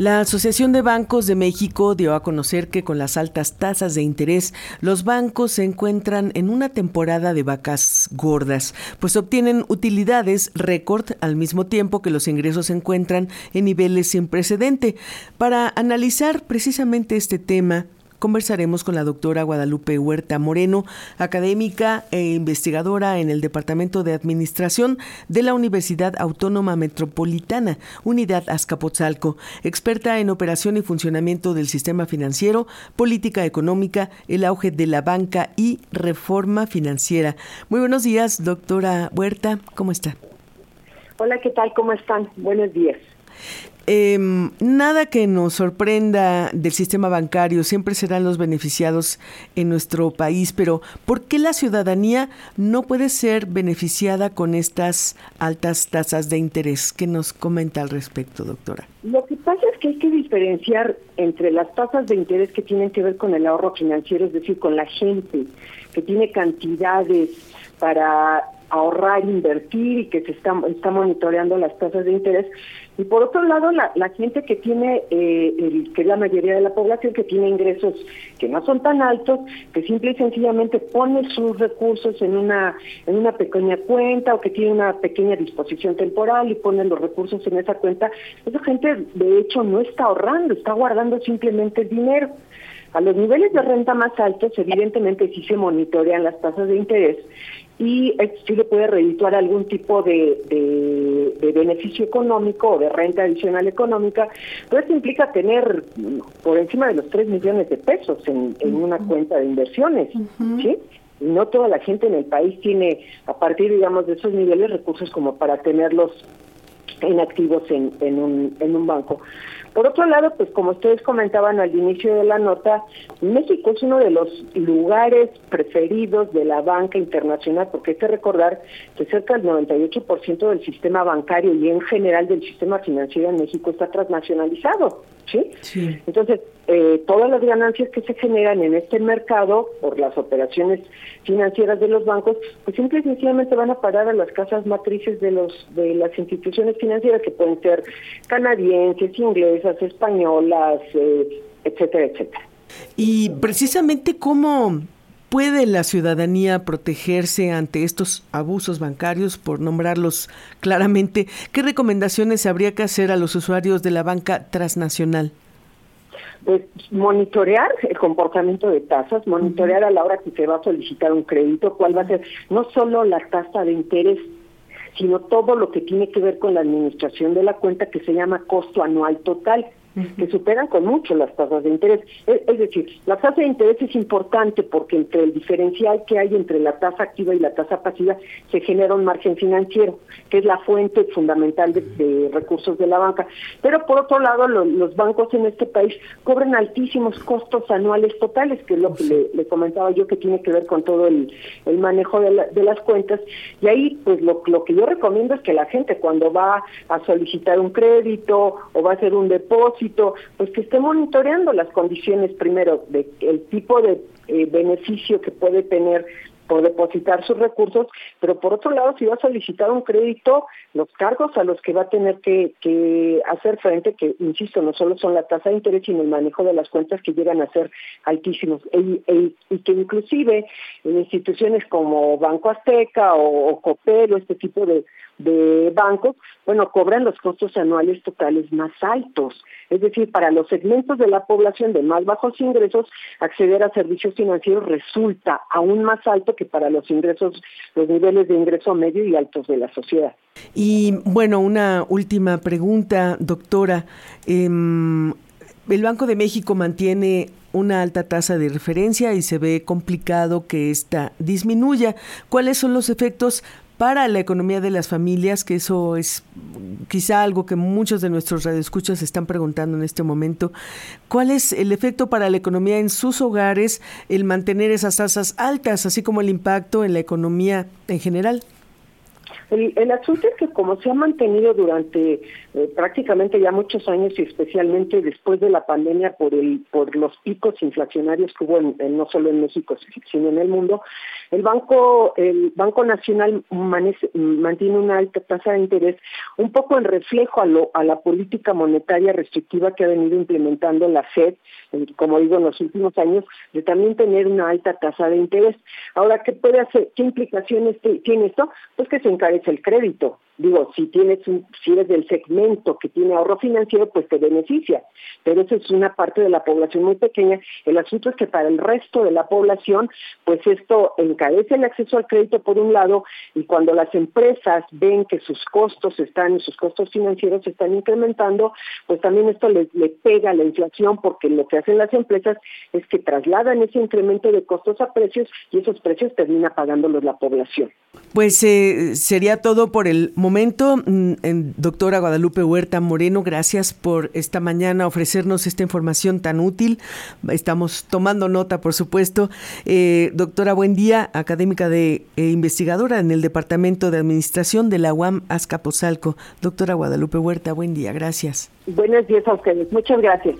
La Asociación de Bancos de México dio a conocer que con las altas tasas de interés, los bancos se encuentran en una temporada de vacas gordas, pues obtienen utilidades récord al mismo tiempo que los ingresos se encuentran en niveles sin precedente. Para analizar precisamente este tema, conversaremos con la doctora Guadalupe Huerta Moreno, académica e investigadora en el Departamento de Administración de la Universidad Autónoma Metropolitana, Unidad Azcapotzalco, experta en operación y funcionamiento del sistema financiero, política económica, el auge de la banca y reforma financiera. Muy buenos días, doctora Huerta, ¿cómo está? Hola, ¿qué tal? ¿Cómo están? Buenos días. Eh, nada que nos sorprenda del sistema bancario, siempre serán los beneficiados en nuestro país, pero ¿por qué la ciudadanía no puede ser beneficiada con estas altas tasas de interés? ¿Qué nos comenta al respecto, doctora? Lo que pasa es que hay que diferenciar entre las tasas de interés que tienen que ver con el ahorro financiero, es decir, con la gente que tiene cantidades para ahorrar, invertir y que se está, monitoreando las tasas de interés. Y por otro lado, la, la gente que tiene, eh, que es la mayoría de la población, que tiene ingresos que no son tan altos, que simple y sencillamente pone sus recursos en una, en una pequeña cuenta o que tiene una pequeña disposición temporal y pone los recursos en esa cuenta, esa gente de hecho no está ahorrando, está guardando simplemente dinero. A los niveles de renta más altos, evidentemente sí se monitorean las tasas de interés y sí le puede redituar algún tipo de, de, beneficio económico o de renta adicional económica, pero eso implica tener por encima de los 3 millones de pesos en, una cuenta de inversiones, ¿sí? Y no toda la gente en el país tiene, a partir, digamos, de esos niveles, recursos como para tenerlos en activos en, en, un, en un banco. Por otro lado, pues como ustedes comentaban al inicio de la nota, México es uno de los lugares preferidos de la banca internacional, porque hay que recordar que cerca del 98% del sistema bancario y en general del sistema financiero en México está transnacionalizado. ¿Sí? sí. Entonces, eh, todas las ganancias que se generan en este mercado por las operaciones financieras de los bancos, pues simple y sencillamente van a parar a las casas matrices de los de las instituciones financieras que pueden ser canadienses, inglesas, españolas, eh, etcétera, etcétera. Y precisamente cómo ¿Puede la ciudadanía protegerse ante estos abusos bancarios, por nombrarlos claramente? ¿Qué recomendaciones habría que hacer a los usuarios de la banca transnacional? pues monitorear el comportamiento de tasas, monitorear a la hora que se va a solicitar un crédito, cuál va a ser no solo la tasa de interés, sino todo lo que tiene que ver con la administración de la cuenta que se llama costo anual total que superan con mucho las tasas de interés. Es, decir, la tasa de interés es importante porque entre el diferencial que hay entre la tasa activa y la tasa pasiva se genera un margen financiero, que es la fuente fundamental de, recursos de la banca. Pero por otro lado, los bancos en este país cobran altísimos costos anuales totales, que es lo que le, comentaba yo que tiene que ver con todo el, manejo de, de, las cuentas. Y ahí, pues lo, lo que yo recomiendo es que la gente cuando va a solicitar un crédito o va a hacer un depósito, pues que esté monitoreando las condiciones primero de tipo de eh, beneficio que puede tener por depositar sus recursos, pero por otro lado, si va a solicitar un crédito, los cargos a los que va a tener que, hacer frente, que insisto, no solo son la tasa de interés, sino el manejo de las cuentas que llegan a ser altísimos, y que inclusive en instituciones como Banco Azteca o, o Copel este tipo de, de bancos, bueno, cobran los costos anuales totales más altos. Es decir, para los segmentos de la población de más bajos ingresos, acceder a servicios financieros resulta aún más alto que para los ingresos, los niveles de ingreso medio y altos de la sociedad. Y bueno, una última pregunta, doctora. Em, el Banco de México mantiene una alta tasa de referencia y se ve complicado que ésta disminuya. ¿Cuáles son los efectos para la economía de las familias, que eso es quizá algo que muchos de nuestros radioescuchas están preguntando en este momento. ¿Cuál es el efecto para la economía en sus hogares el mantener esas tasas altas, así como el impacto en la economía en general? El, asunto es que como se ha mantenido durante eh, prácticamente ya muchos años y especialmente después de la pandemia por el por los picos inflacionarios que hubo no solo en México sino en el mundo, el banco el Banco Nacional mantiene una alta tasa de interés un poco en reflejo a, lo, a la política monetaria restrictiva que ha venido implementando la Fed, como digo, en los últimos años, de también tener una alta tasa de interés. Ahora, ¿qué puede hacer? ¿Qué implicaciones tiene esto? Pues que se encarece el crédito. Digo, si tienes un, si eres del segmento que tiene ahorro financiero, pues te beneficia. Pero eso es una parte de la población muy pequeña. El asunto es que para el resto de la población, pues esto encarece el acceso al crédito por un lado, y cuando las empresas ven que sus costos están, sus costos financieros están incrementando, pues también esto le, le pega a la inflación, porque lo que hacen las empresas es que trasladan ese incremento de costos a precios y esos precios termina pagándolos la población. Pues eh, sería todo por el momento. Mm, doctora Guadalupe Huerta Moreno, gracias por esta mañana ofrecernos esta información tan útil. Estamos tomando nota, por supuesto. Eh, doctora, buen día, académica de e investigadora en el Departamento de Administración de la UAM Azcapotzalco. Doctora Guadalupe Huerta, buen día, gracias. Buenos días a ustedes, muchas gracias.